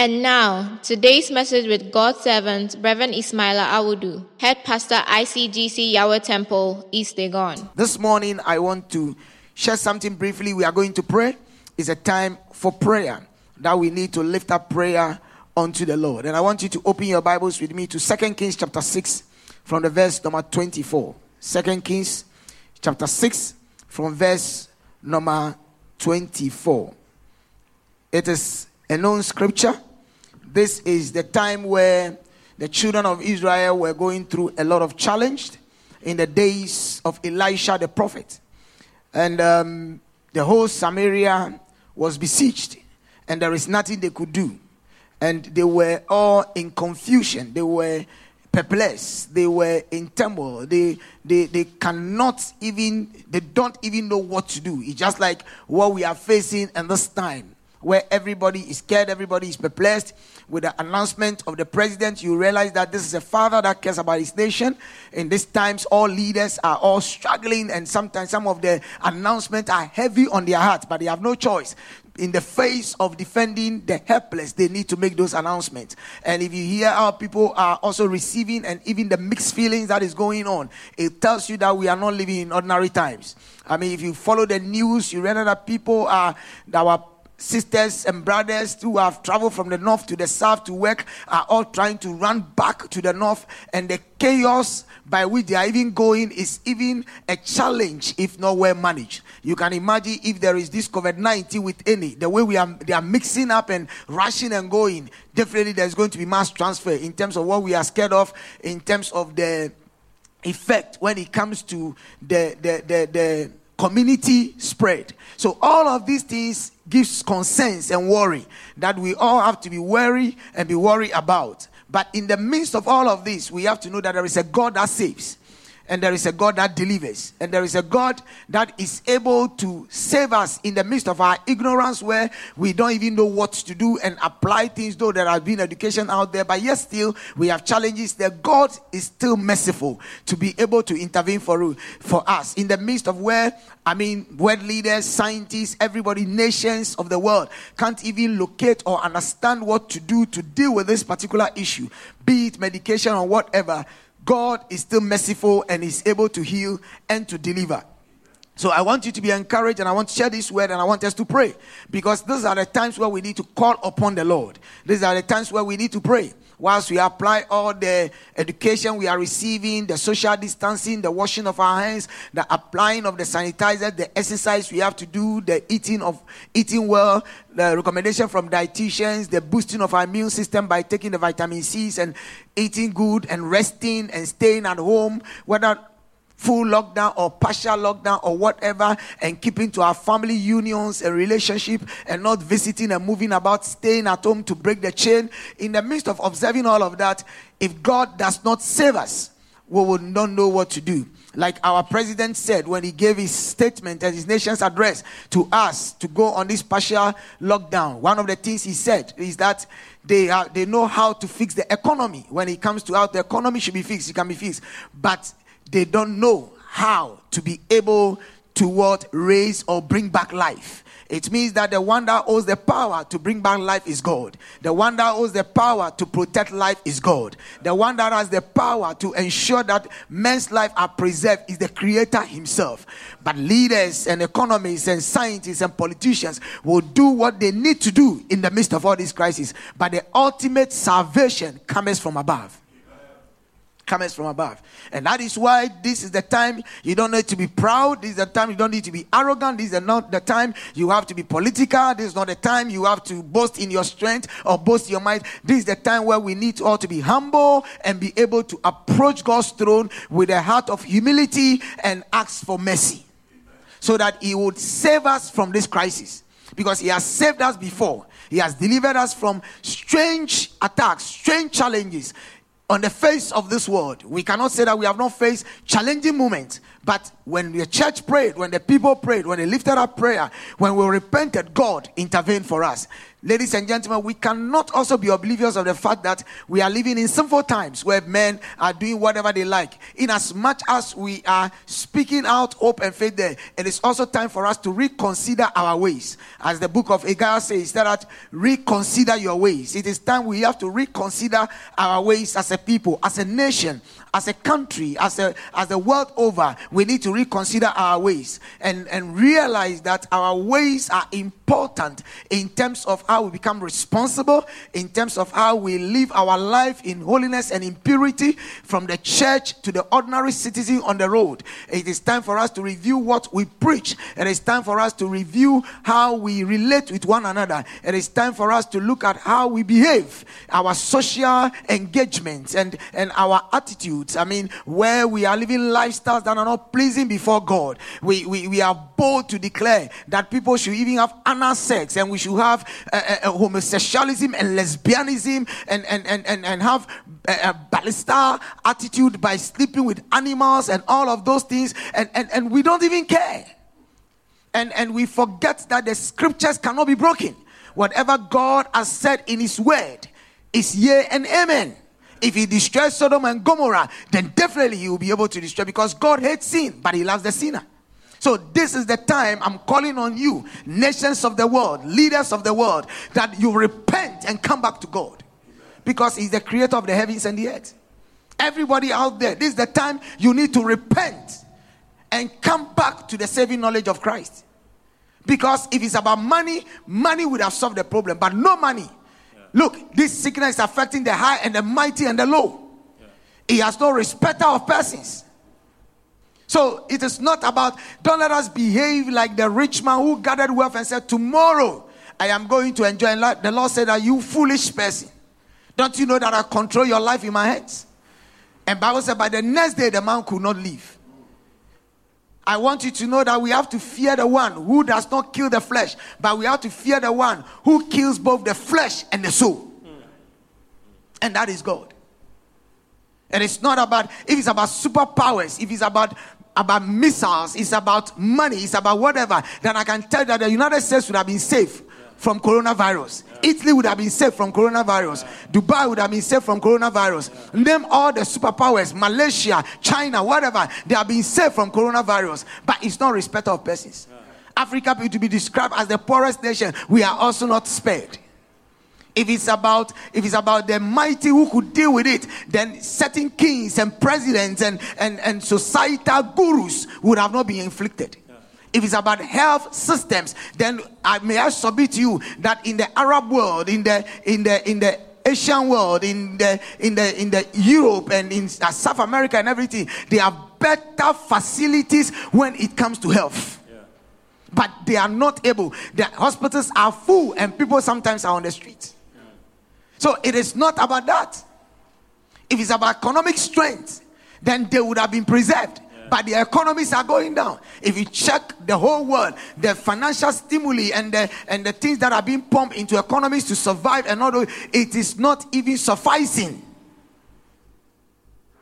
And now, today's message with God's servant, Reverend Ismaila Awudu, Head Pastor ICGC Yahweh Temple, East Legon. This morning, I want to share something briefly. We are going to pray. It's a time for prayer that we need to lift up prayer unto the Lord. And I want you to open your Bibles with me to Second Kings chapter 6 from the verse number 24. 2 Kings chapter 6 from verse number 24. It is a known scripture. This is the time where the children of Israel were going through a lot of challenge in the days of Elisha the prophet. And um, the whole Samaria was besieged, and there is nothing they could do. And they were all in confusion. They were perplexed. They were in turmoil. They, they, they cannot even, they don't even know what to do. It's just like what we are facing in this time where everybody is scared, everybody is perplexed. With the announcement of the president, you realize that this is a father that cares about his nation. In these times, all leaders are all struggling, and sometimes some of the announcements are heavy on their hearts, but they have no choice. In the face of defending the helpless, they need to make those announcements. And if you hear how people are also receiving and even the mixed feelings that is going on, it tells you that we are not living in ordinary times. I mean, if you follow the news, you realize that people are, that our sisters and brothers who have traveled from the north to the south to work are all trying to run back to the north and the chaos by which they are even going is even a challenge if not well managed. You can imagine if there is this covid-19 with any the way we are they are mixing up and rushing and going definitely there's going to be mass transfer in terms of what we are scared of in terms of the effect when it comes to the the the, the community spread. So all of these things gives concerns and worry that we all have to be wary and be worried about. But in the midst of all of this, we have to know that there is a God that saves and there is a God that delivers, and there is a God that is able to save us in the midst of our ignorance where we don't even know what to do and apply things, though there has been education out there, but yet still we have challenges. The God is still merciful to be able to intervene for, for us in the midst of where I mean, world leaders, scientists, everybody, nations of the world can't even locate or understand what to do to deal with this particular issue, be it medication or whatever. God is still merciful and is able to heal and to deliver. So I want you to be encouraged and I want to share this word and I want us to pray because these are the times where we need to call upon the Lord. These are the times where we need to pray. Whilst we apply all the education we are receiving, the social distancing, the washing of our hands, the applying of the sanitizer, the exercise we have to do, the eating of eating well, the recommendation from dietitians, the boosting of our immune system by taking the vitamin C's and eating good and resting and staying at home, whether full lockdown or partial lockdown or whatever and keeping to our family unions and relationship and not visiting and moving about staying at home to break the chain. In the midst of observing all of that if god does not save us we will not know what to do. Like our president said when he gave his statement and his nation's address to us to go on this partial lockdown one of the things he said is that they are they know how to fix the economy. When it comes to how the economy should be fixed it can be fixed. But they don't know how to be able to what raise or bring back life. It means that the one that owns the power to bring back life is God. The one that owns the power to protect life is God. The one that has the power to ensure that men's life are preserved is the creator himself. But leaders and economists and scientists and politicians will do what they need to do in the midst of all these crises. But the ultimate salvation comes from above. Cometh from above. And that is why this is the time you don't need to be proud. This is the time you don't need to be arrogant. This is not the time you have to be political. This is not the time you have to boast in your strength or boast your might. This is the time where we need all to be humble and be able to approach God's throne with a heart of humility and ask for mercy so that He would save us from this crisis. Because He has saved us before, He has delivered us from strange attacks, strange challenges on the face of this world. We cannot say that we have not faced challenging moments, but when the church prayed, when the people prayed, when they lifted up prayer, when we repented, God intervened for us. Ladies and gentlemen, we cannot also be oblivious of the fact that we are living in sinful times where men are doing whatever they like. In as much as we are speaking out hope and faith there, it is also time for us to reconsider our ways. As the book of Haggai says, that reconsider your ways. It is time we have to reconsider our ways as a people, as a nation, as a country, as a as the world over, we need to reconsider our ways and, and realize that our ways are important in terms of how we become responsible, in terms of how we live our life in holiness and in purity from the church to the ordinary citizen on the road. It is time for us to review what we preach. It is time for us to review how we relate with one another. It is time for us to look at how we behave, our social engagements and, and our attitudes. I mean, where we are living lifestyles that are not pleasing before God. We, we, we are bold to declare that people should even have anal sex and we should have uh, uh, uh homosexualism and lesbianism and, and, and, and, and have a, a ballista attitude by sleeping with animals and all of those things. And, and, and we don't even care. And, and we forget that the scriptures cannot be broken. Whatever God has said in His word is yea and amen if he destroys Sodom and Gomorrah, then definitely he will be able to destroy because God hates sin, but he loves the sinner. So, this is the time I'm calling on you, nations of the world, leaders of the world, that you repent and come back to God because He's the creator of the heavens and the earth. Everybody out there, this is the time you need to repent and come back to the saving knowledge of Christ. Because if it's about money, money would have solved the problem, but no money Look, this sickness is affecting the high and the mighty and the low. Yeah. He has no respecter of persons. So it is not about, don't let us behave like the rich man who gathered wealth and said, Tomorrow I am going to enjoy. The Lord said, Are you foolish person? Don't you know that I control your life in my hands? And Bible said, By the next day, the man could not live. I want you to know that we have to fear the one who does not kill the flesh, but we have to fear the one who kills both the flesh and the soul. And that is God. And it's not about if it's about superpowers, if it's about about missiles, it's about money, it's about whatever, then I can tell that the United States would have been safe from coronavirus. Yeah. Italy would have been safe from coronavirus. Yeah. Dubai would have been safe from coronavirus. Yeah. Name all the superpowers, Malaysia, China, whatever, they have been safe from coronavirus. But it's not respect of persons. Africa to be described as the poorest nation, we are also not spared. If it's about if it's about the mighty who could deal with it, then certain kings and presidents and, and, and societal gurus would have not been inflicted. If it's about health systems, then I may I submit to you that in the Arab world, in the in the in the Asian world, in the in the in the Europe and in uh, South America and everything, they have better facilities when it comes to health. Yeah. But they are not able. The hospitals are full, and people sometimes are on the streets. Yeah. So it is not about that. If it's about economic strength, then they would have been preserved but the economies are going down. If you check the whole world, the financial stimuli and the and the things that are being pumped into economies to survive and all, it is not even sufficing.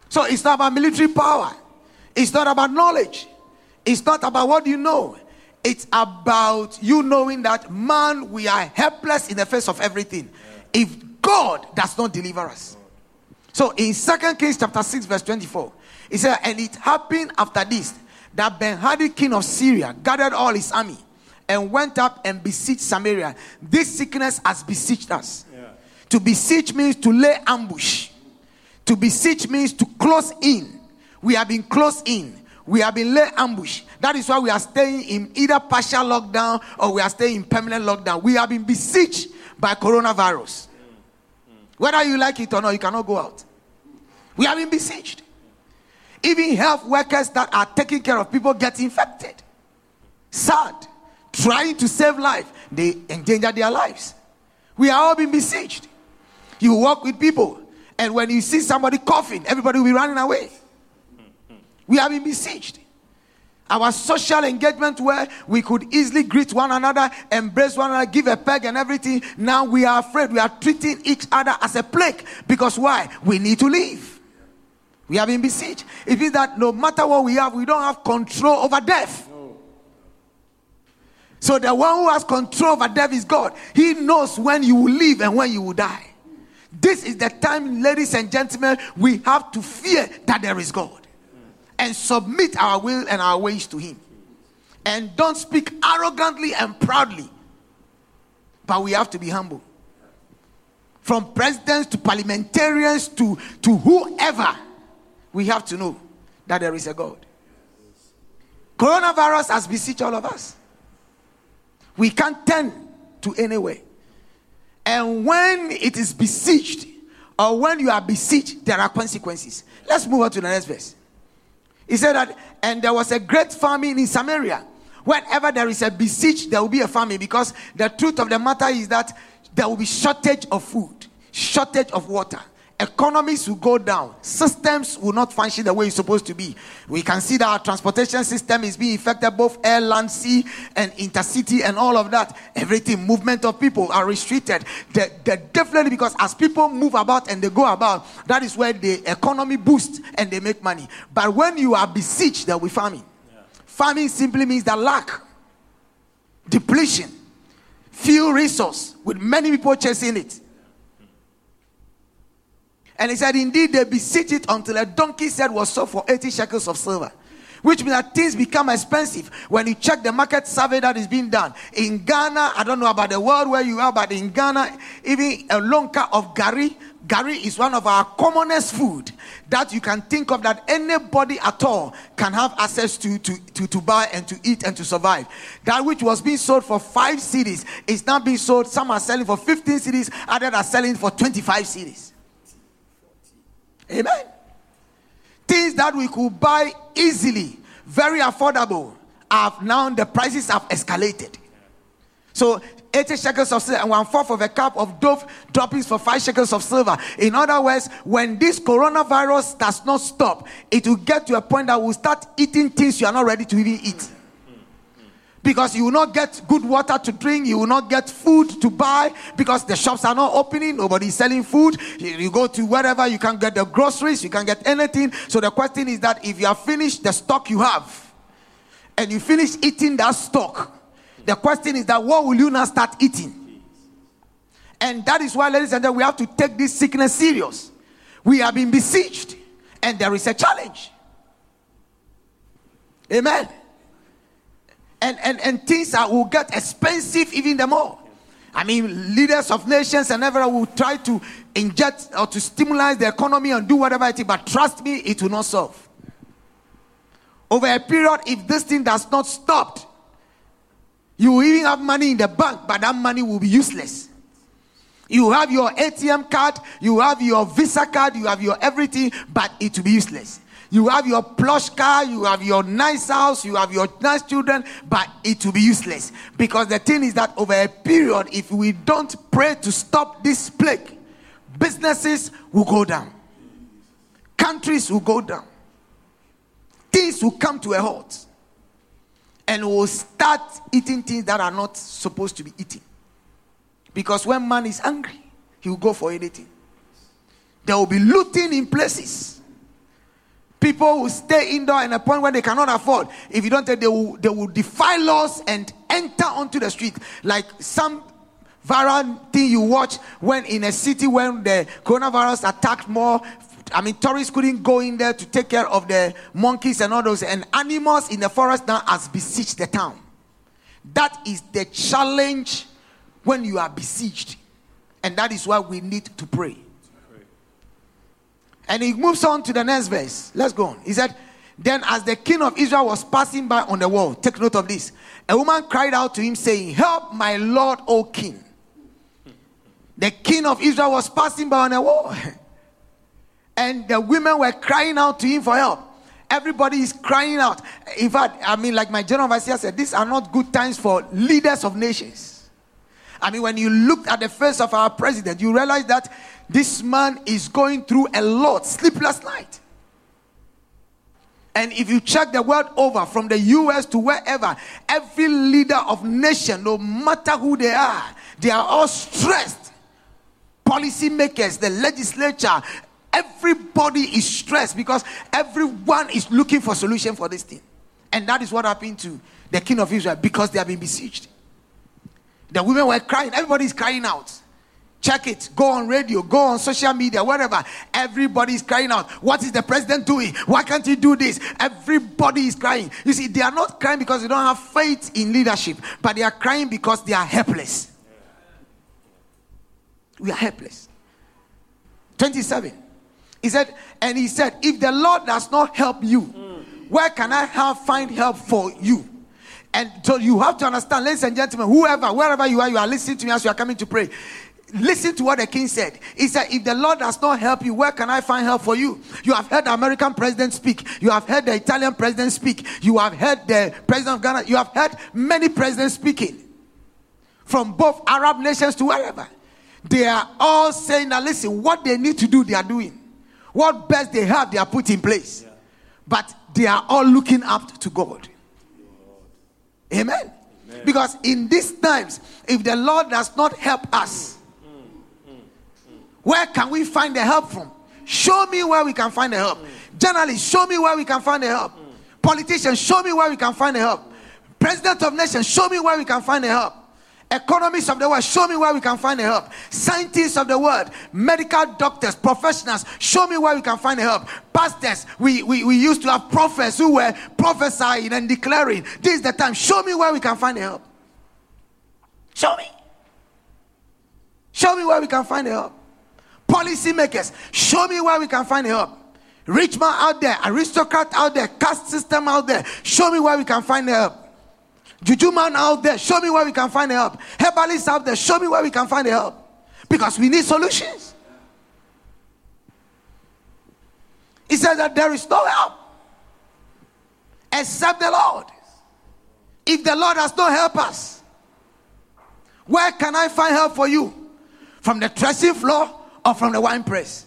So it's not about military power. It's not about knowledge. It's not about what you know. It's about you knowing that man, we are helpless in the face of everything. If God does not deliver us. So in Second Kings chapter 6, verse 24, he said, And it happened after this that Ben Hadad, king of Syria, gathered all his army and went up and besieged Samaria. This sickness has besieged us. Yeah. To besiege means to lay ambush. To besiege means to close in. We have been closed in. We have been lay ambush. That is why we are staying in either partial lockdown or we are staying in permanent lockdown. We have been besieged by coronavirus. Mm. Mm. Whether you like it or not, you cannot go out. We have been besieged. Even health workers that are taking care of people get infected. Sad. Trying to save life, they endanger their lives. We are all being besieged. You walk with people, and when you see somebody coughing, everybody will be running away. We have been besieged. Our social engagement, where we could easily greet one another, embrace one another, give a peg and everything, now we are afraid. We are treating each other as a plague. Because why? We need to live. We have been besieged. It means that no matter what we have, we don't have control over death. So the one who has control over death is God. He knows when you will live and when you will die. This is the time, ladies and gentlemen, we have to fear that there is God and submit our will and our ways to Him. And don't speak arrogantly and proudly, but we have to be humble. From presidents to parliamentarians to, to whoever, we have to know that there is a God. Coronavirus has besieged all of us. We can't turn to anywhere. And when it is besieged, or when you are besieged, there are consequences. Let's move on to the next verse. He said that, and there was a great famine in Samaria. Whenever there is a besiege, there will be a famine because the truth of the matter is that there will be shortage of food, shortage of water. Economies will go down. Systems will not function the way it's supposed to be. We can see that our transportation system is being affected, both air, land, sea, and intercity, and all of that. Everything, movement of people are restricted. The, the, definitely because as people move about and they go about, that is where the economy boosts and they make money. But when you are besieged, there will be famine. Yeah. Famine simply means the lack, depletion, few resource, with many people chasing it. And he said, Indeed, they besieged it until a donkey said was sold for 80 shekels of silver. Which means that things become expensive when you check the market survey that is being done. In Ghana, I don't know about the world where you are, but in Ghana, even a lonka of gari, gari is one of our commonest food that you can think of that anybody at all can have access to, to, to, to buy and to eat and to survive. That which was being sold for five cedis is now being sold. Some are selling for 15 cedis, others are selling for 25 cedis. Amen. Things that we could buy easily, very affordable, have now the prices have escalated. So 80 shekels of silver and one fourth of a cup of dove droppings for five shekels of silver. In other words, when this coronavirus does not stop, it will get to a point that we'll start eating things you are not ready to even eat because you will not get good water to drink, you will not get food to buy because the shops are not opening, nobody is selling food. You, go to wherever you can get the groceries, you can get anything. So the question is that if you have finished the stock you have and you finish eating that stock, the question is that what will you now start eating? And that is why, ladies and gentlemen, we have to take this sickness serious. We have been besieged, and there is a challenge. Amen and, and, and things are, will get expensive even the more. I mean, leaders of nations and everyone will try to inject or to stimulate the economy and do whatever it is, but trust me, it will not solve. Over a period, if this thing does not stop, you will even have money in the bank, but that money will be useless. You have your ATM card, you have your Visa card, you have your everything, but it will be useless. You have your plush car, you have your nice house, you have your nice children, but it will be useless. Because the thing is that over a period, if we don't pray to stop this plague, businesses will go down, countries will go down, things will come to a halt, and we'll start eating things that are not supposed to be eaten. Because when man is angry, he will go for anything. There will be looting in places People will stay indoor in a point where they cannot afford. If you don't take, they will, they will defy laws and enter onto the street. Like some viral thing you watch when in a city when the coronavirus attacked more. I mean, tourists couldn't go in there to take care of the monkeys and all those, and animals in the forest now has besieged the town. That is the challenge when you are besieged. And that is why we need to pray. And he moves on to the next verse. Let's go on. He said, Then as the king of Israel was passing by on the wall, take note of this. A woman cried out to him, saying, Help my Lord, O king. The king of Israel was passing by on the wall. and the women were crying out to him for help. Everybody is crying out. In fact, I mean, like my general overseer said, these are not good times for leaders of nations. I mean, when you look at the face of our president, you realize that this man is going through a lot, sleepless night. And if you check the world over from the US to wherever, every leader of nation, no matter who they are, they are all stressed. Policymakers, the legislature, everybody is stressed because everyone is looking for solution for this thing. And that is what happened to the king of Israel because they have been besieged. The women were crying, everybody is crying out. Check it. Go on radio, go on social media, whatever. Everybody is crying out. What is the president doing? Why can't he do this? Everybody is crying. You see, they are not crying because they don't have faith in leadership, but they are crying because they are helpless. We are helpless. 27. He said, and he said, if the Lord does not help you, where can I have find help for you? And so you have to understand, ladies and gentlemen, whoever, wherever you are, you are listening to me as you are coming to pray. Listen to what the king said. He said, If the Lord does not help you, where can I find help for you? You have heard the American president speak. You have heard the Italian president speak. You have heard the president of Ghana. You have heard many presidents speaking from both Arab nations to wherever. They are all saying that, listen, what they need to do, they are doing. What best they have, they are put in place. But they are all looking up to God. Amen. Amen. Because in these times, if the Lord does not help us, where can we find the help from? Show me where we can find the help. Journalists, show me where we can find the help. Politicians, show me where we can find the help. President of nations, show me where we can find the help. Economists of the world, show me where we can find help. Scientists of the world, medical doctors, professionals, show me where we can find help. Pastors, we, we, we used to have prophets who were prophesying and declaring, This is the time. Show me where we can find help. Show me. Show me where we can find help policymakers, show me where we can find help. Rich man out there, aristocrat out there, caste system out there, show me where we can find help. Juju man out there, show me where we can find help. Herbalists out there, show me where we can find help. Because we need solutions. He says that there is no help except the Lord. If the Lord has not helped us, where can I find help for you? From the threshing floor or from the wine press?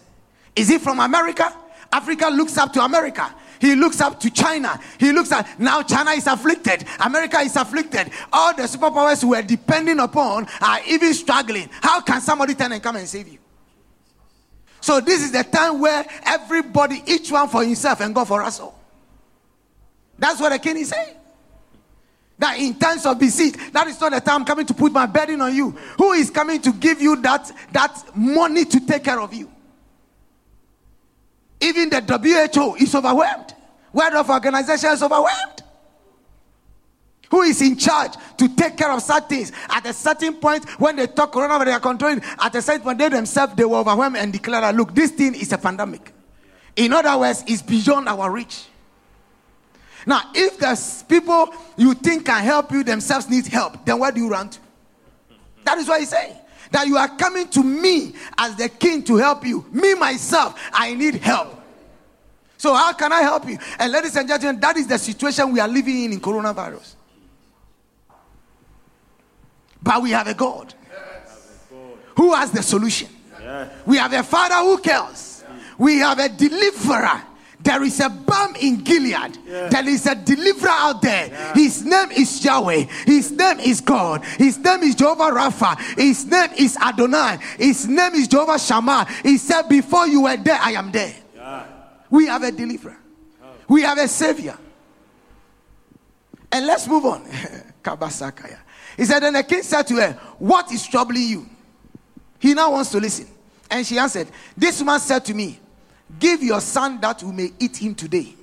Is it from America? Africa looks up to America. He looks up to China. He looks at now China is afflicted. America is afflicted. All the superpowers we are depending upon are even struggling. How can somebody turn and come and save you? So this is the time where everybody, each one for himself and God for us all. That's what the king is saying. That in times of besiege, that is not the time I'm coming to put my burden on you. Who is coming to give you that, that money to take care of you? Even the WHO is overwhelmed. World of Organization is overwhelmed. Who is in charge to take care of such things? At a certain point, when they talk coronavirus, they are controlling. At a certain point, they themselves they were overwhelmed and declared, that, "Look, this thing is a pandemic." In other words, it's beyond our reach. Now, if there's people you think can help you themselves need help, then where do you run to? That is what he's saying. That you are coming to me as the king to help you. Me, myself, I need help. So, how can I help you? And ladies and gentlemen, that is the situation we are living in in coronavirus. But we have a God who has the solution. We have a Father who cares. We have a deliverer there is a balm in Gilead. Yeah. There is a deliverer out there. Yeah. His name is Yahweh. His name is God. His name is Jehovah Rapha. His name is Adonai. His name is Jehovah Shammah. He said, Before you were there, I am there. Yeah. We have a deliverer. Oh. We have a savior. And let's move on. Kabasakaya. He said, Then the king said to her, What is troubling you? He now wants to listen. And she answered, This man said to me, Give your son that we may eat him today,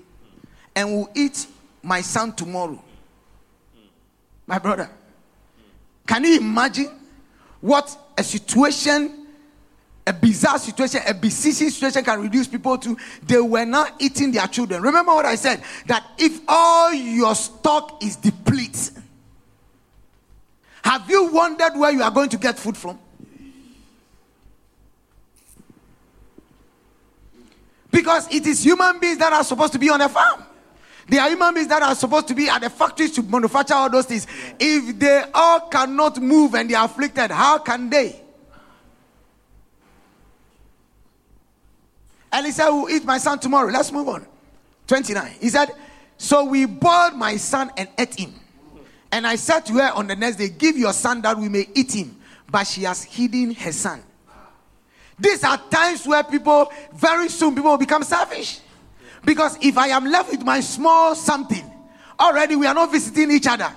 and we'll eat my son tomorrow. My brother, can you imagine what a situation, a bizarre situation, a besieging situation can reduce people to? They were not eating their children. Remember what I said that if all your stock is depleted, have you wondered where you are going to get food from? Because it is human beings that are supposed to be on a farm. They are human beings that are supposed to be at the factories to manufacture all those things. If they all cannot move and they are afflicted, how can they? And he said, We'll eat my son tomorrow. Let's move on. 29. He said, So we boiled my son and ate him. And I said to her on the next day, Give your son that we may eat him. But she has hidden her son. These are times where people, very soon, people will become selfish. Because if I am left with my small something, already we are not visiting each other.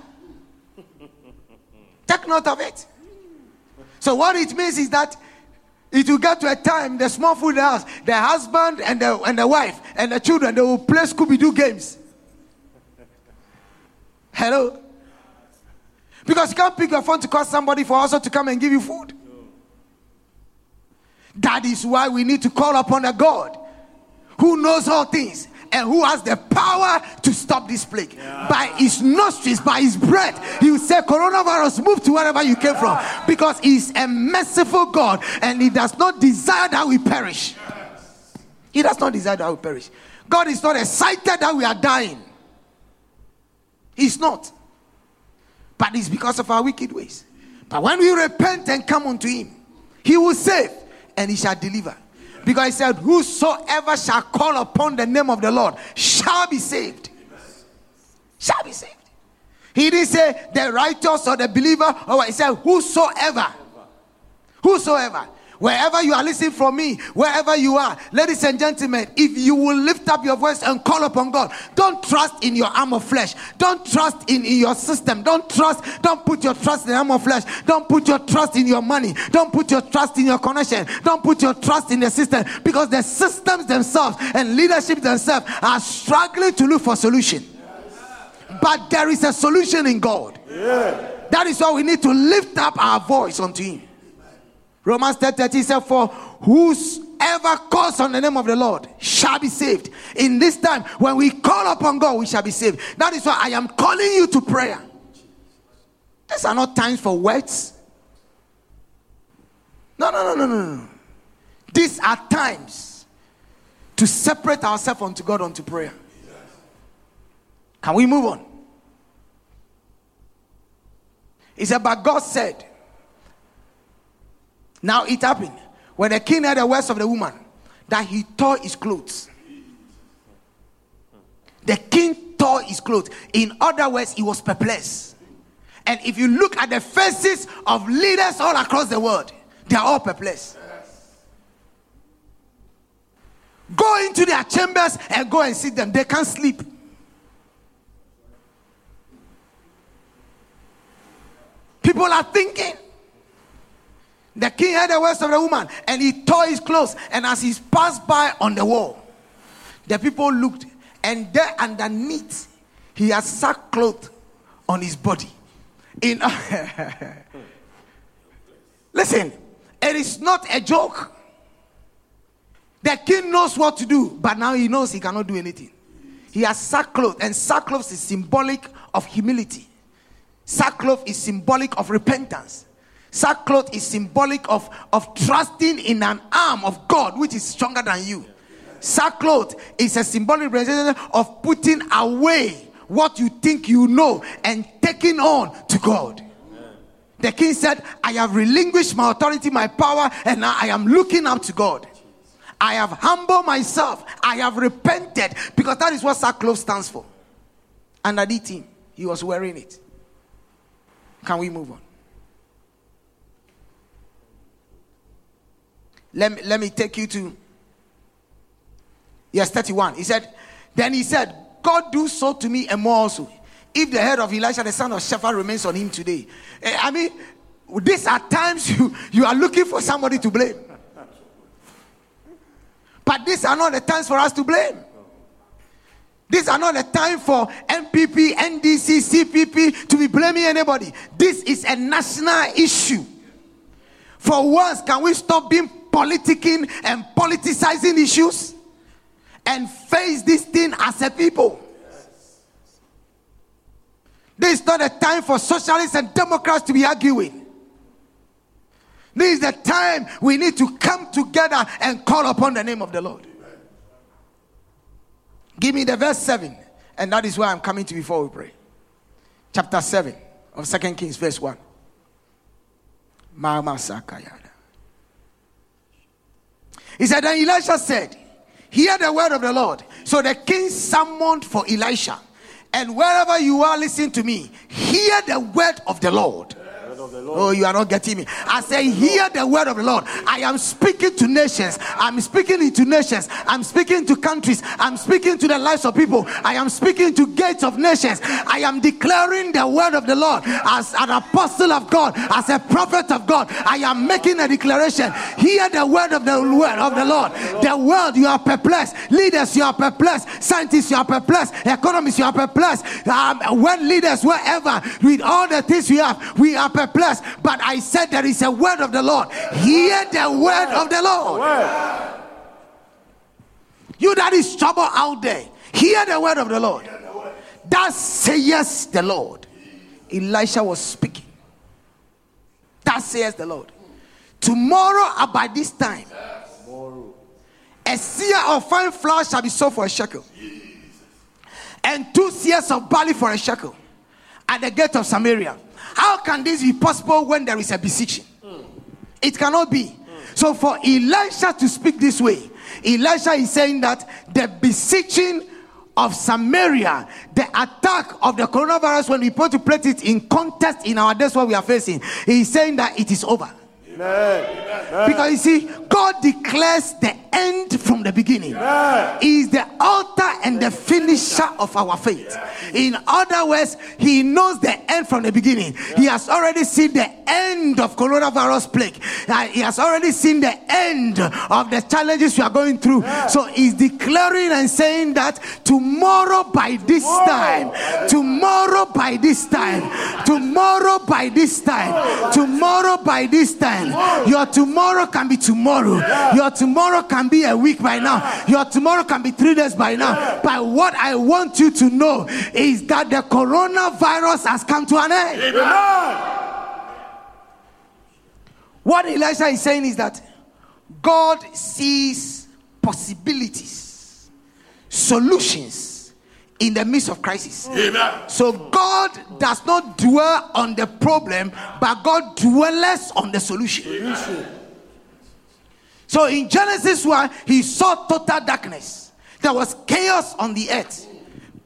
Take note of it. So, what it means is that it will get to a time the small food house, the husband and the, and the wife and the children, they will play Scooby Doo games. Hello? Because you can't pick your phone to call somebody for also to come and give you food. That is why we need to call upon a God who knows all things and who has the power to stop this plague. Yeah. By his nostrils, by his breath, he will say, Coronavirus, move to wherever you came from. Because he's a merciful God and he does not desire that we perish. He does not desire that we perish. God is not excited that we are dying. He's not. But it's because of our wicked ways. But when we repent and come unto him, he will save and he shall deliver. Because he said, Whosoever shall call upon the name of the Lord shall be saved. Shall be saved. He didn't say the righteous or the believer, or he said, Whosoever. Whosoever. Wherever you are listening from me, wherever you are, ladies and gentlemen, if you will lift up your voice and call upon God, don't trust in your arm of flesh. Don't trust in, in your system. Don't trust, don't put your trust in the arm of flesh. Don't put your trust in your money. Don't put your trust in your connection. Don't put your trust in the system because the systems themselves and leadership themselves are struggling to look for solution. But there is a solution in God. That is why we need to lift up our voice unto Him. Romans 10 30 said, For whosoever calls on the name of the Lord shall be saved. In this time, when we call upon God, we shall be saved. That is why I am calling you to prayer. These are not times for words. No, no, no, no, no, no. These are times to separate ourselves unto God unto prayer. Can we move on? He said, But God said, now it happened when the king heard the words of the woman that he tore his clothes. The king tore his clothes. In other words, he was perplexed. And if you look at the faces of leaders all across the world, they are all perplexed. Go into their chambers and go and see them. They can't sleep. People are thinking. The king heard the words of the woman and he tore his clothes. And as he passed by on the wall, the people looked, and there underneath, he had sackcloth on his body. In listen, it is not a joke. The king knows what to do, but now he knows he cannot do anything. He has sackcloth, and sackcloth is symbolic of humility. Sackcloth is symbolic of repentance. Sackcloth is symbolic of, of trusting in an arm of God which is stronger than you. Sackcloth is a symbolic representation of putting away what you think you know and taking on to God. The king said, I have relinquished my authority, my power, and now I am looking up to God. I have humbled myself. I have repented because that is what sackcloth stands for. And I did him. He was wearing it. Can we move on? Let me, let me take you to yes 31 he said then he said god do so to me and more also. If the head of elisha the son of shaphat remains on him today. Eh, i mean these are times you, you are looking for somebody to blame. But these are not the times for us to blame. These are not the time for NPP, NDC, CPP to be blaming anybody. This is a national issue. For once, can we stop being politicking and politicizing issues and face this thing as a people. This is not a time for socialists and Democrats to be arguing. This is the time we need to come together and call upon the name of the Lord. Give me the verse 7. And that is where I'm coming to before we pray. Chapter 7 of Second Kings, verse 1. Mama Sakayada. He said, Then Elisha said, Hear the word of the Lord. So the king summoned for Elisha. And wherever you are listening to me, hear the word of the Lord. Oh, you are not getting me. I say, hear the word of the Lord. I am speaking to nations. I'm speaking into nations. I'm speaking to countries. I'm speaking to the lives of people. I am speaking to gates of nations. I am declaring the word of the Lord as an apostle of God, as a prophet of God. I am making a declaration. Hear the word of the word of the Lord. The world, you are perplexed. Leaders, you are perplexed. Scientists, you are perplexed. Economists, you are perplexed. Um, when leaders, wherever, with all the things we have, we are perplexed. But I said there is a word of the Lord. Hear the word of the Lord. You that is trouble out there, hear the word of the Lord. That says the Lord. Elisha was speaking. That says the Lord. Tomorrow about this time, a seah of fine flour shall be sold for a shekel, and two seahs of barley for a shekel at the gate of Samaria. How can this be possible when there is a beseeching? It cannot be. So for Elisha to speak this way, Elisha is saying that the beseeching of Samaria, the attack of the coronavirus, when we put to put it in context in our days what we are facing, he is saying that it is over. Amen. Because you see, God declares the end from the beginning. He is the author and the finisher of our faith. In other words, He knows the end from the beginning. He has already seen the end of coronavirus plague. Uh, he has already seen the end of the challenges we are going through. So He's declaring and saying that tomorrow by this time, tomorrow by this time, tomorrow by this time, tomorrow by this time, your tomorrow can be tomorrow. Your tomorrow can be a week by now. Your tomorrow can be three days by now. But what I want you to know is that the coronavirus has come to an end. Amen. What Elisha is saying is that God sees possibilities, solutions in the midst of crisis. Amen. So God does not dwell on the problem, but God dwells on the solution. Amen. So in Genesis 1, he saw total darkness. There was chaos on the earth,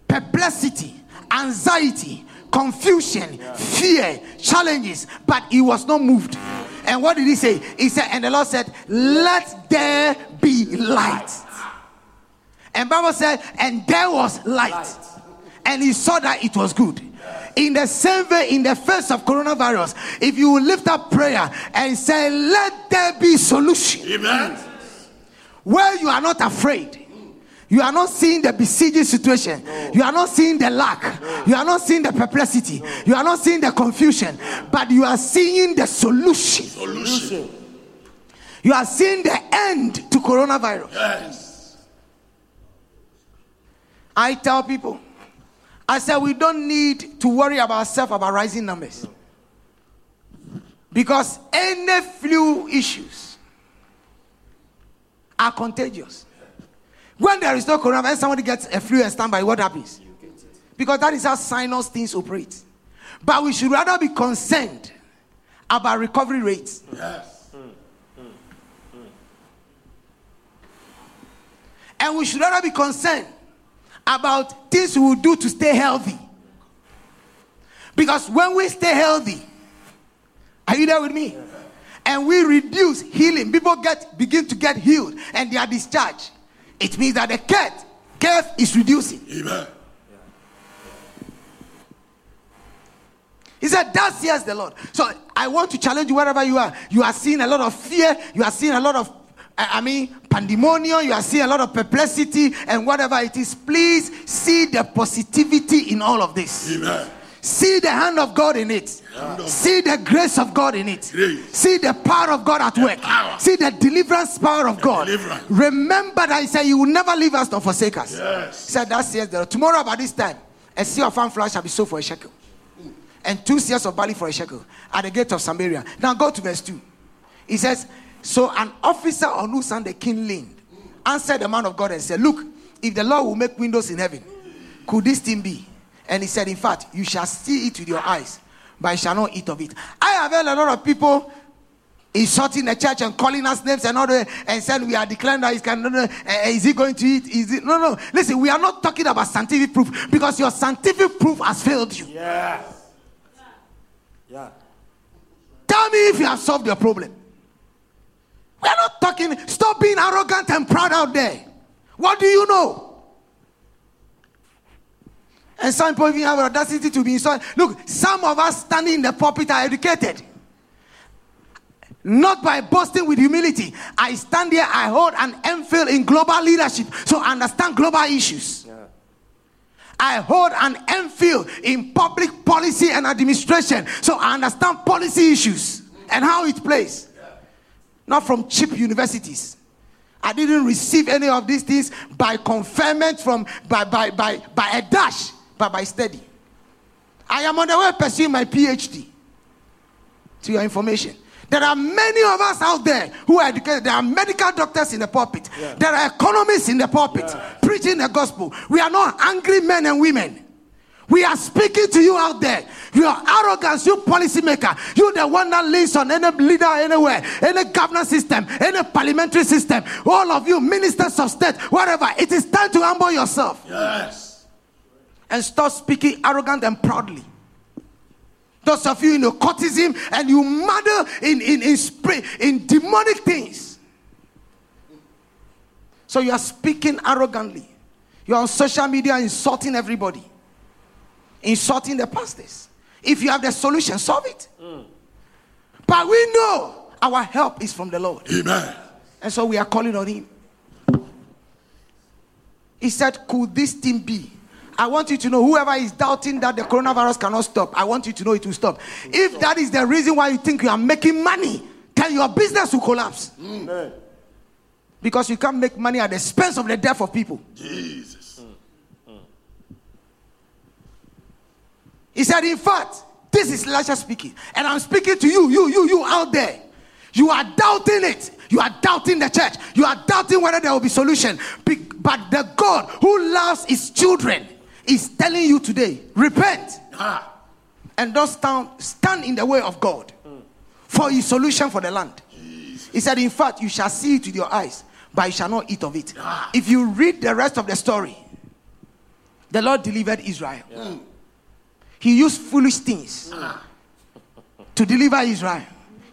perplexity, anxiety, confusion, fear, challenges, but he was not moved. And what did he say? He said, and the Lord said, Let there be light. And Bible said, and there was light. And he saw that it was good. In the same way, in the face of coronavirus, if you lift up prayer and say, Let there be solution. Amen. Where you are not afraid. You are not seeing the besieging situation. No. You are not seeing the lack. No. You are not seeing the perplexity. No. You are not seeing the confusion. But you are seeing the solution. Solution. You are seeing the end to coronavirus. Yes. I tell people, I said we don't need to worry about ourselves about rising numbers. Because any flu issues are contagious. When there is no coronavirus, somebody gets a flu and stand by, what happens? Because that is how sinus things operate. But we should rather be concerned about recovery rates. Yes. And we should rather be concerned about things we will do to stay healthy. Because when we stay healthy, are you there with me? And we reduce healing, people get begin to get healed and they are discharged. It means that the curve, curve is reducing. Amen. He said, Thus says the Lord. So I want to challenge you wherever you are. You are seeing a lot of fear. You are seeing a lot of, I mean, pandemonium. You are seeing a lot of perplexity and whatever it is. Please see the positivity in all of this. Amen. See the hand of God in it. See the grace of God in it. Grace. See the power of God at work. Power. See the deliverance power of the God. Deliverance. Remember that He said, You will never leave us nor forsake us. Yes. He said, That's yes. Tomorrow about this time, a seah of fine flour shall be sold for a shekel, and two seahs of barley for a shekel at the gate of Samaria. Now go to verse 2. He says, So an officer on whose hand the king leaned answered the man of God and said, Look, if the Lord will make windows in heaven, could this thing be? And he said, In fact, you shall see it with your eyes, but you shall not eat of it. I have heard a lot of people insulting the church and calling us names and all that, and said we are declaring that can, no, no, uh, is he going to eat? Is it no no? Listen, we are not talking about scientific proof because your scientific proof has failed you. Yeah. Yeah. Tell me if you have solved your problem. We are not talking, stop being arrogant and proud out there. What do you know? And some people even have audacity to be insulted. Look, some of us standing in the pulpit are educated. Not by boasting with humility. I stand here, I hold an MPhil in global leadership, so I understand global issues. Yeah. I hold an MPhil in public policy and administration, so I understand policy issues and how it plays. Not from cheap universities. I didn't receive any of these things by conferment from by by by by a dash, but by study. I am on the way pursuing my PhD. To your information. There are many of us out there who are educated. There are medical doctors in the pulpit. Yeah. There are economists in the pulpit preaching the gospel. We are not angry men and women. We are speaking to you out there. Your arrogance, you policymaker, you the one that leads on any leader anywhere, any governance system, any parliamentary system, all of you ministers of state, whatever. It is time to humble yourself Yes. and stop speaking arrogant and proudly. Those of you in occultism and you mother in in in, spray, in demonic things. So you are speaking arrogantly. You are on social media insulting everybody, insulting the pastors. If you have the solution, solve it. But we know our help is from the Lord. Amen. And so we are calling on him. He said, Could this thing be? I want you to know whoever is doubting that the coronavirus cannot stop, I want you to know it will stop. If that is the reason why you think you are making money, then your business will collapse. Amen. Because you can't make money at the expense of the death of people. Jesus. He said, In fact, this is Elisha speaking. And I'm speaking to you, you, you, you out there. You are doubting it. You are doubting the church. You are doubting whether there will be solution. But the God who loves his children is telling you today, repent Ah. and don't stand, stand in the way of God for his solution for the land. He said, In fact, you shall see it with your eyes, but you shall not eat of it. If you read the rest of the story, the Lord delivered Israel. He used foolish things to deliver Israel.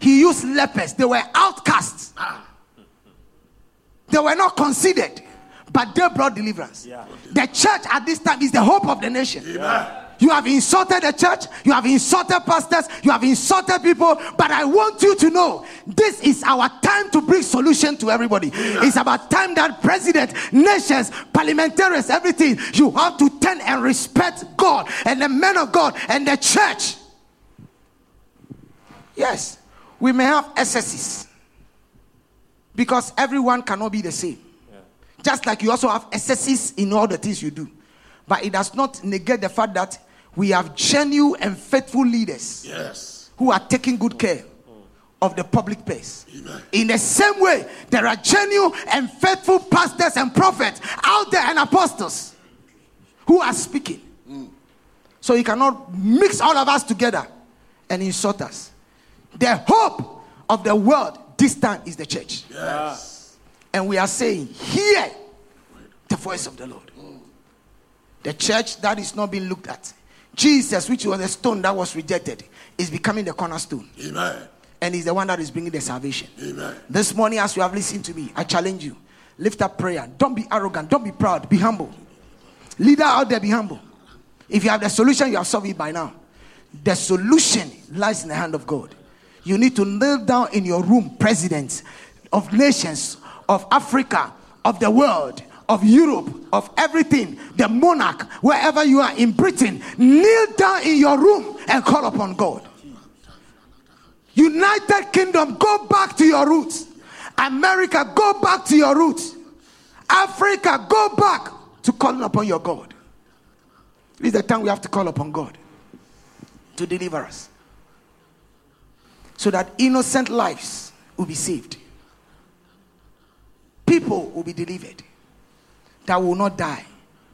He used lepers, they were outcasts, they were not considered, but they brought deliverance. Yeah. The church at this time is the hope of the nation. You have insulted the church, you have insulted pastors, you have insulted people, but I want you to know this is our time to bring solution to everybody. It's about time that president, nations, parliamentarians, everything, you have to turn and respect God and the men of God and the church. Yes, we may have excesses because everyone cannot be the same. Just like you also have excesses in all the things you do. But it does not negate the fact that we have genuine and faithful leaders Yes. who are taking good care of the public place. In the same way, there are genuine and faithful pastors and prophets out there and apostles who are speaking. So you cannot mix all of us together and insult us. The hope of the world this time is the church. Yes. And we are saying, Hear the voice of the Lord. The church that is not being looked at. Jesus, which was a stone that was rejected, is becoming the cornerstone. Amen. And he's the one that is bringing the salvation. Amen. This morning, as you have listened to me, I challenge you. Lift up prayer. Don't be arrogant. Don't be proud. Be humble. Leader out there, be humble. If you have the solution, you have solved it by now. The solution lies in the hand of God. You need to kneel down in your room, presidents of nations, of Africa, of the world, of Europe, of everything, the monarch, wherever you are in Britain, kneel down in your room and call upon God. United Kingdom, go back to your roots. America, go back to your roots. Africa, go back to calling upon your God. This is the time we have to call upon God to deliver us. So that innocent lives will be saved. People will be delivered. That will not die,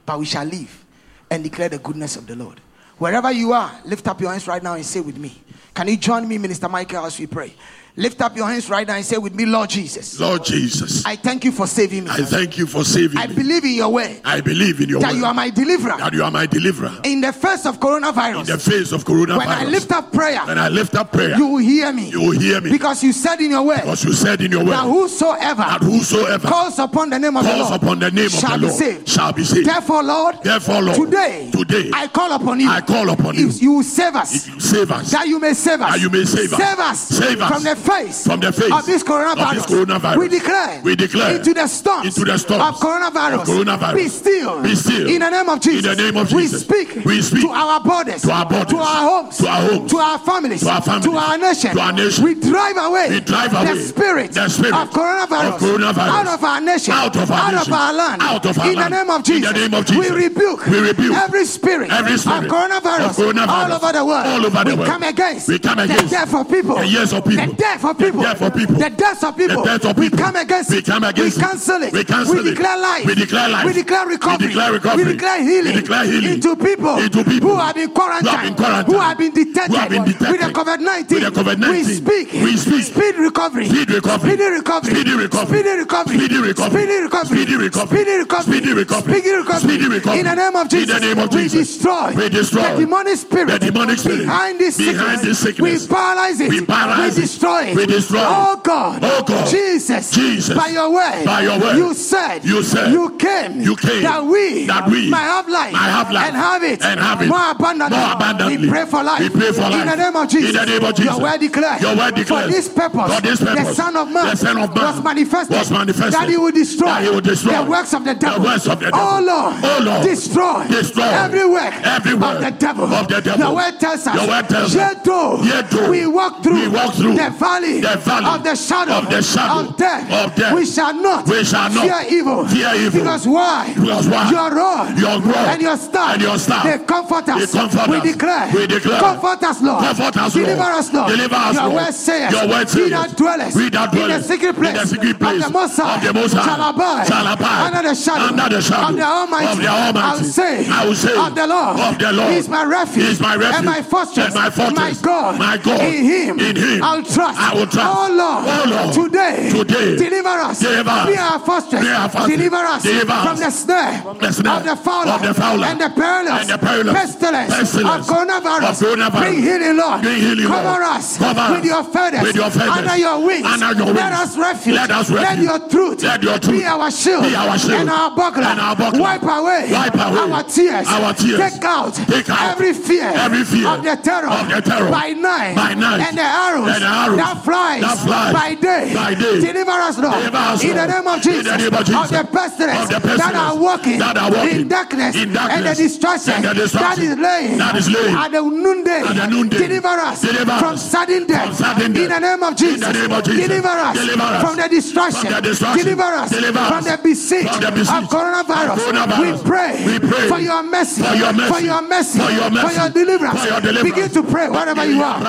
but we shall live and declare the goodness of the Lord. Wherever you are, lift up your hands right now and say with me. Can you join me, Minister Michael, as we pray? Lift up your hands right now and say with me, Lord Jesus. Lord Jesus, I thank you for saving me. I thank you for saving I me. I believe in your way. I believe in your way. that word. you are my deliverer. that you are my deliverer. In the face of coronavirus, In the face of coronavirus, when I lift up prayer, when I lift up prayer, you will hear me. you will hear me. Because you said in your word Because you said in your that whosoever that whosoever calls upon the name of the calls Lord upon the name of shall the be saved. shall be saved. Therefore, Lord, Therefore, Lord, today, today I call upon you. I call upon you. If you will save us, If you save us, that you may save us. That you may save us. Save us. Save us. from the face From the face of this coronavirus. of this coronavirus. We declare. We declare into the storms. into the storms of coronavirus. of coronavirus. Be still. Be still. In the name of Jesus. In the name of We Jesus. speak. We speak to our borders. to our borders. To our homes. To our homes. To our families. To our families. To our nation. To our nation. We drive away. We drive away the spirit. the spirit of coronavirus. of coronavirus. Out of our nation. Out of our Out nation. of our land. Out of our In land. the name of In Jesus. the name of We rebuke. We rebuke every spirit. every spirit of coronavirus. of coronavirus. All over the world. All over the we world. come against. We come the death of people. the years of people. The death of The people. death of people. The deaths of people. The death of We come against We come against we cancel it. We cancel it. declare life. We declare life. We declare recovery. We declare recovery. We declare healing. We declare healing. Into people. Into people who have been quarantined. who have been quarantined. Who have been detected. Who have been detected. With the COVID nineteen. With the COVID-19. We speak. We speak. Speed recovery. Speed recovery. Speedy recovery. Speedy recovery. Speedy recovery. Speedy recovery. Speedy recovery. Speedy recovery. Speedy recovery. Speedy recovery. Speedy recovery. Speedy recovery. In the name of In Jesus. the name of We destroy. We destroy the demonic spirit. the demonic spirit behind this behind sickness. this sickness. We paralyze it. We paralyze We it. Destroy it. We destroy it. Oh God. Oh God. Jesus. Jesus. By your word. By your word. You said. You said. You came. You came. That we. That we might have life. might have life And have it. and have it more abundantly. more abundantly. We pray for life. We pray for life. In the name of Jesus. In the name of Jesus. Your word declares. Your word declares. For this purpose. For this purpose. The Son of Man. The Son of Man Was manifested. was manifested. That he would destroy. That he will destroy The works of the devil. the works of the devil. Oh Lord. Oh Lord. Destroy. Destroy Every work. every work of the devil. of the devil. Your word tells us. Your word tells us. Yet though. Yet though We walk through. we walk through the valley. the valley of the shadow. of the shadow of death. of death. We shall not. We shall not fear evil. fear evil. Because why? Because why? Your rod. Your rod and your staff. and your staff. They comfort us. They comfort we us. declare. We declare. Comfort us, Lord. Comfort us, Deliver Lord. us, Lord. Deliver us, Your Lord. word says. Your word He says, that dwelleth. "We that in the secret place. in the secret place Of the Most High. of the Most High Shall abide. shall abide Under the shadow. under the shadow Of the Almighty. of the Almighty. I will say. I will say Of the Lord. of the Lord. He is my refuge. He is my refuge And my fortress. and my fortress. My God. My God. In Him. In Him. I'll trust. Trust. Oh Lord. Oh, Lord. Today. Today. Deliver us. Deliver us. Be our fortress. Be our fortress. Deliver us. Deliver us. From the snare. the snare Of the fowler. of the fowler And the perilous. and the perilous Pestilence. pestilence Of coronavirus. of coronavirus. Bring healing, Lord. Bring healing, Lord. Cover us. Cover with your feathers. with your feathers. Under your wings. Under your Let us refuge. Let us Let your truth. Let your truth Be our shield. be our shield. And our buckler. And our buckler. Wipe away. Wipe away Our tears. our tears. Take out. Take out Every fear. every fear Of the terror. of the terror. By night. By night. And the arrows. And the arrows That flies. that flies By day. by day. Deliver us, Lord. Deliver us, In the name of In Jesus. the name of Jesus. Of the That pestilence are walking. that are walking In darkness. in darkness. And the destruction. And the destruction That is laying. that is laying At the noonday. at the noonday. Deliver us. Deliver From sudden death. from. In the name of Jesus. Name of Jesus. Deliver us. Deliver us From the destruction. from the destruction. Deliver us. Deliver From us the besiege. from the besiege Of coronavirus. coronavirus. We pray. We pray For your mercy. for your mercy. For your mercy. For your mercy. For your deliverance. For your deliverance. Begin to pray wherever you are.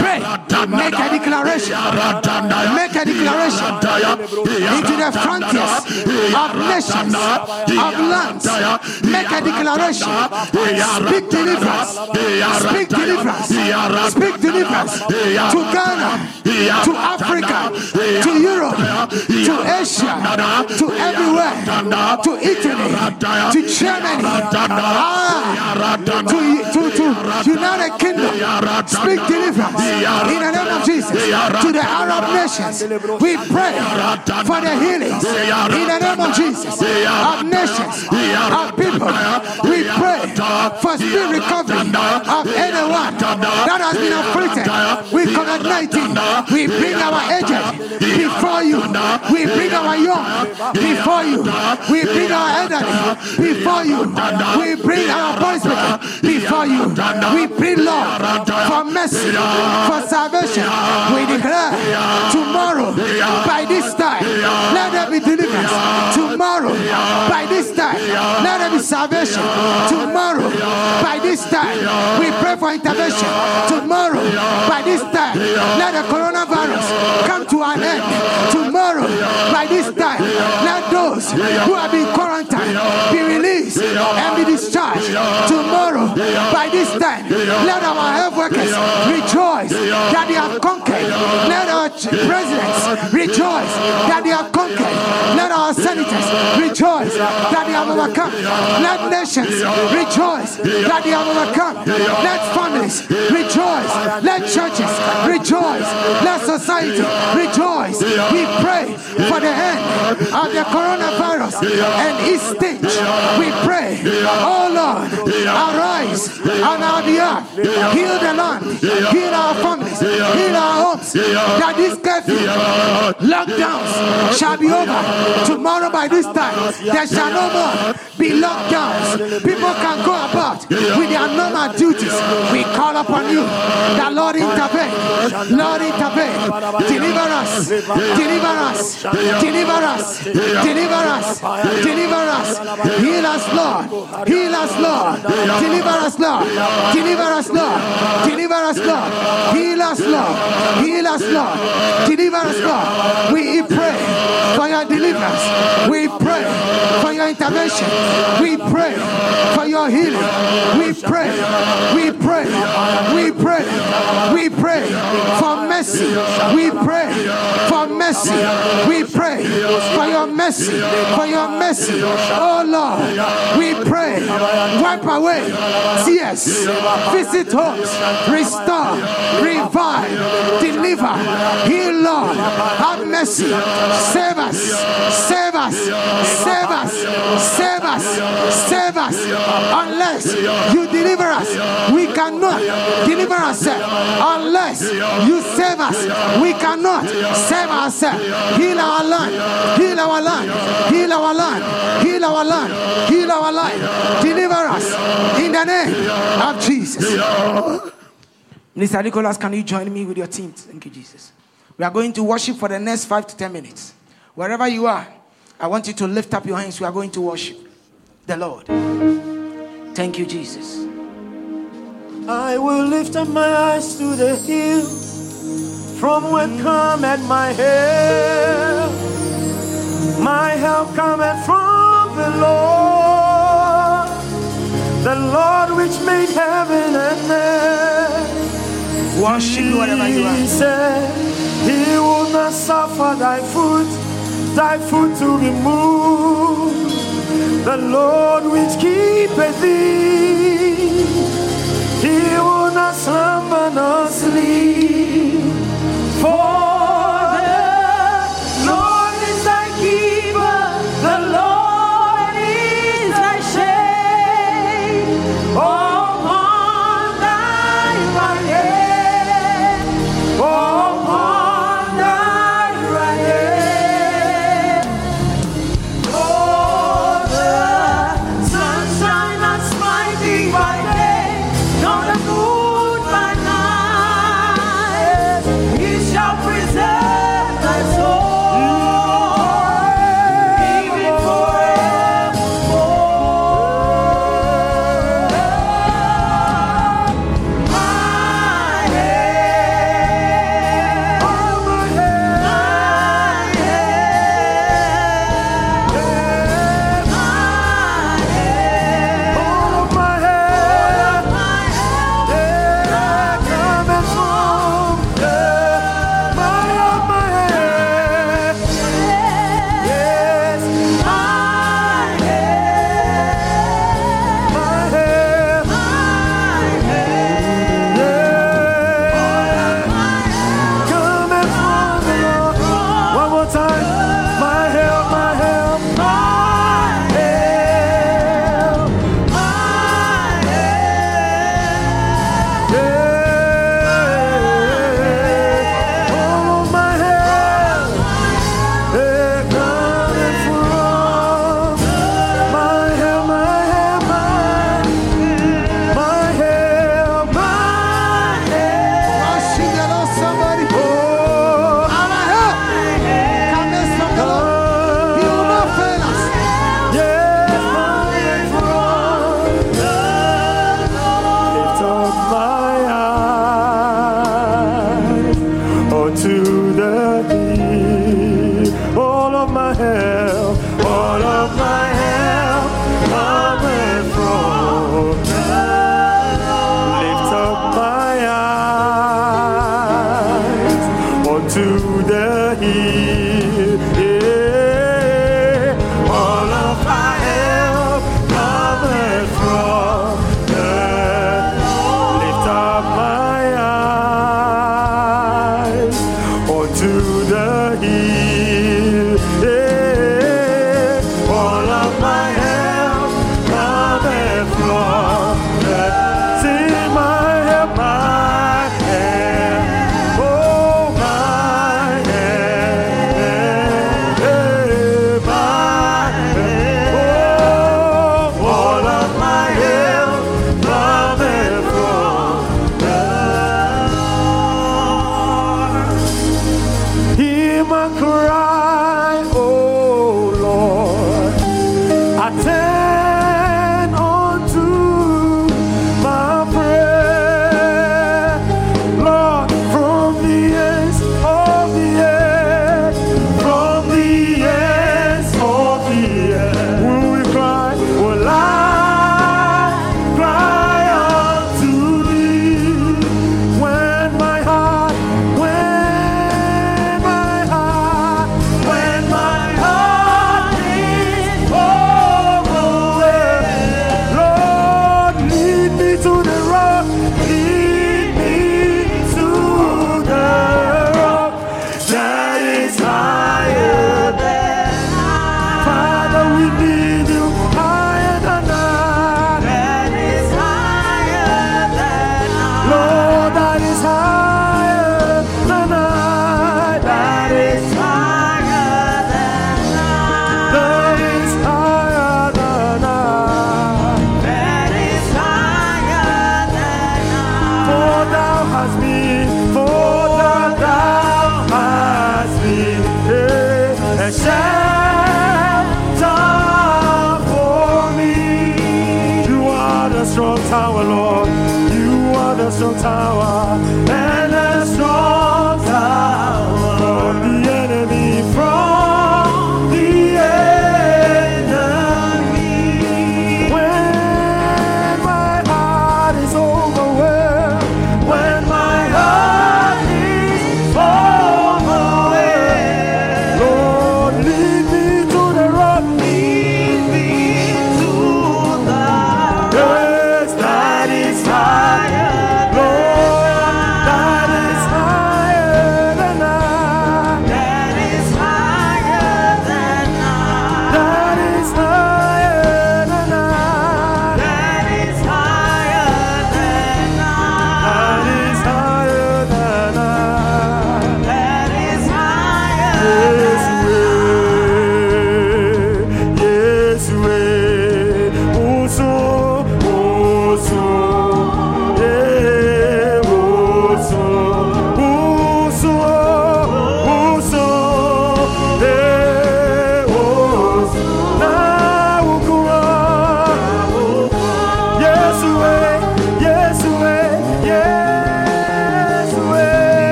Pray. Make a declaration. Make a declaration into the frontiers of nations, of lands. Make a declaration. Speak deliverance. Speak deliverance. Speak deliverance to Ghana, to Africa, to Europe, to Asia, to everywhere, to Italy, to Germany, ah, to, to, to United Kingdom. Speak deliverance in the name of Jesus to the Arab nations. We pray for the healings in the name of Jesus of nations, of people. We pray for speed recovery of anyone that has been afflicted with COVID 19. We bring our aged before you. We bring our young before you. We bring our elderly before you. We bring our boys before you. We pray, Lord, for mercy, for salvation. We declare tomorrow by this time, let there be deliverance. Tomorrow by this time, let there be salvation. Tomorrow by this time, we pray for intervention. Tomorrow by this time, let the coronavirus come to an end. Tomorrow by this time, let those who have been quarantined be released and be discharged tomorrow by this time. Let our health workers rejoice that they have conquered. Let our presidents rejoice that they have conquered. Let our senators rejoice that they have overcome. Let nations rejoice that they have overcome. Let families rejoice. Let churches rejoice. Let society rejoice. We pray for the end of the coronavirus and its stage. We pray, oh Lord, arise on our behalf. Heal the land, heal our families, heal our homes. That this curfew, lockdowns shall be over. Tomorrow by this time, there shall no more be lockdowns. People can go about with their normal duties. We call upon you, the Lord intervene. Lord intervene. Deliver us. Deliver us. Deliver us. Deliver us. Deliver us. Heal us, Lord. Heal us, Lord. Deliver us, Lord. Deliver us, Lord. Deliver us, Lord. Heal us, Lord. Heal us, Lord. Deliver us, Lord. We pray for your deliverance. We pray your intervention. We pray for your healing. We pray. We pray. We pray. We pray for mercy. We pray for mercy. We pray for your mercy. For your mercy. Oh Lord, we pray. Wipe away tears. Visit homes. Restore. Revive. Deliver. Heal, Lord. Have mercy. Save us. Save us. Save us. Save us. Save us. Unless you deliver us, we cannot deliver ourselves. Unless you save us, we cannot save ourselves. Heal our land. Heal our land. Heal our land. Heal our land. Heal our land. Deliver us in the name of Jesus. Mr. Nicholas, can you join me with your team? Thank you, Jesus. We are going to worship for the next five to ten minutes. Wherever you are, I want you to lift up your hands. We are going to worship the Lord. Thank you, Jesus. I will lift up my eyes to the hills from where cometh my help. My help cometh from the Lord, the Lord which made heaven and earth. Worship wherever you He are. said, He will not suffer thy foot, thy foot to be moved. The Lord which keepeth thee, He will not slumber nor sleep. For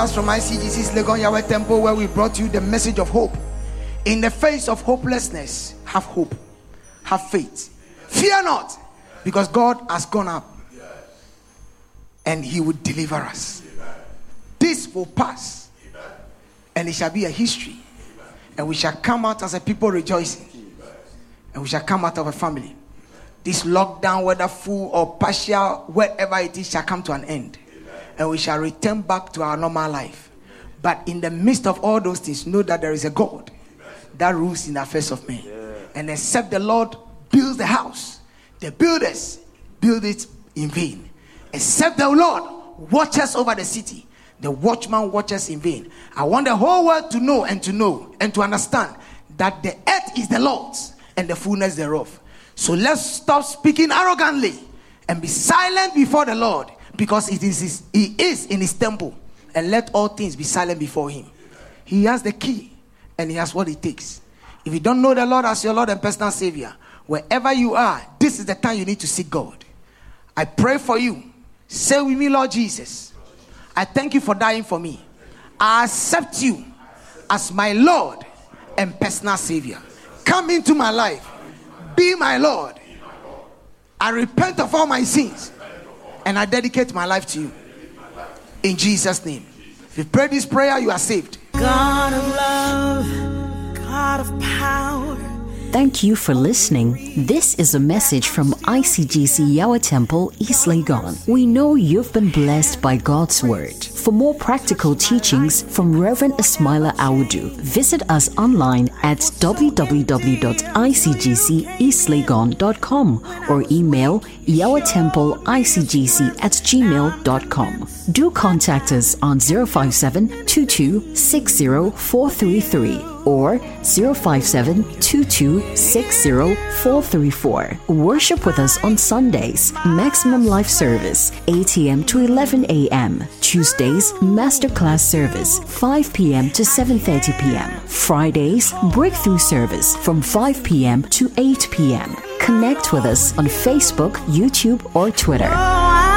us from ICGC's Legon Yahweh Temple, where we brought you the message of hope. In the face of hopelessness, have hope, have faith, fear not, because God has gone up and He will deliver us. This will pass, and it shall be a history, and we shall come out as a people rejoicing, and we shall come out of a family. This lockdown, whether full or partial, whatever it is, shall come to an end and we shall return back to our normal life. But in the midst of all those things, know that there is a God that rules in the affairs of men. And except the Lord builds the house, the builders build it in vain. Except the Lord watches over the city, the watchman watches in vain. I want the whole world to know and to know and to understand that the earth is the Lord's and the fullness thereof. So let's stop speaking arrogantly and be silent before the Lord because it is his, he is in his temple and let all things be silent before him. He has the key and he has what it takes. If you don't know the lord as your lord and personal savior wherever you are this is the time you need to seek god. I pray for you. Say with me lord jesus i thank you for dying for me. I accept you as my lord and personal savior. Come into my life. Be my lord. I repent of all my sins and I dedicate my life to you. In Jesus' name. If you pray this prayer, you are saved. God of love, God of power. Thank you for listening. This is a message from ICGC Yahweh Temple, East. We know you've been blessed by God's Word. For more practical teachings from Reverend Ismaila Awudu, visit us online at www.icgceastlegon.com or email yahwehtemple.icgc at gmail.com. Do contact us on 057 22 60 433 or 057 Worship with us on Sundays, maximum life service, 8 a.m. to 11 a.m. Tuesdays, masterclass service, 5 p.m. to 7.30 p.m. Fridays, breakthrough service from 5 p.m. to 8 p.m. Connect with us on Facebook, YouTube, or Twitter. Oh,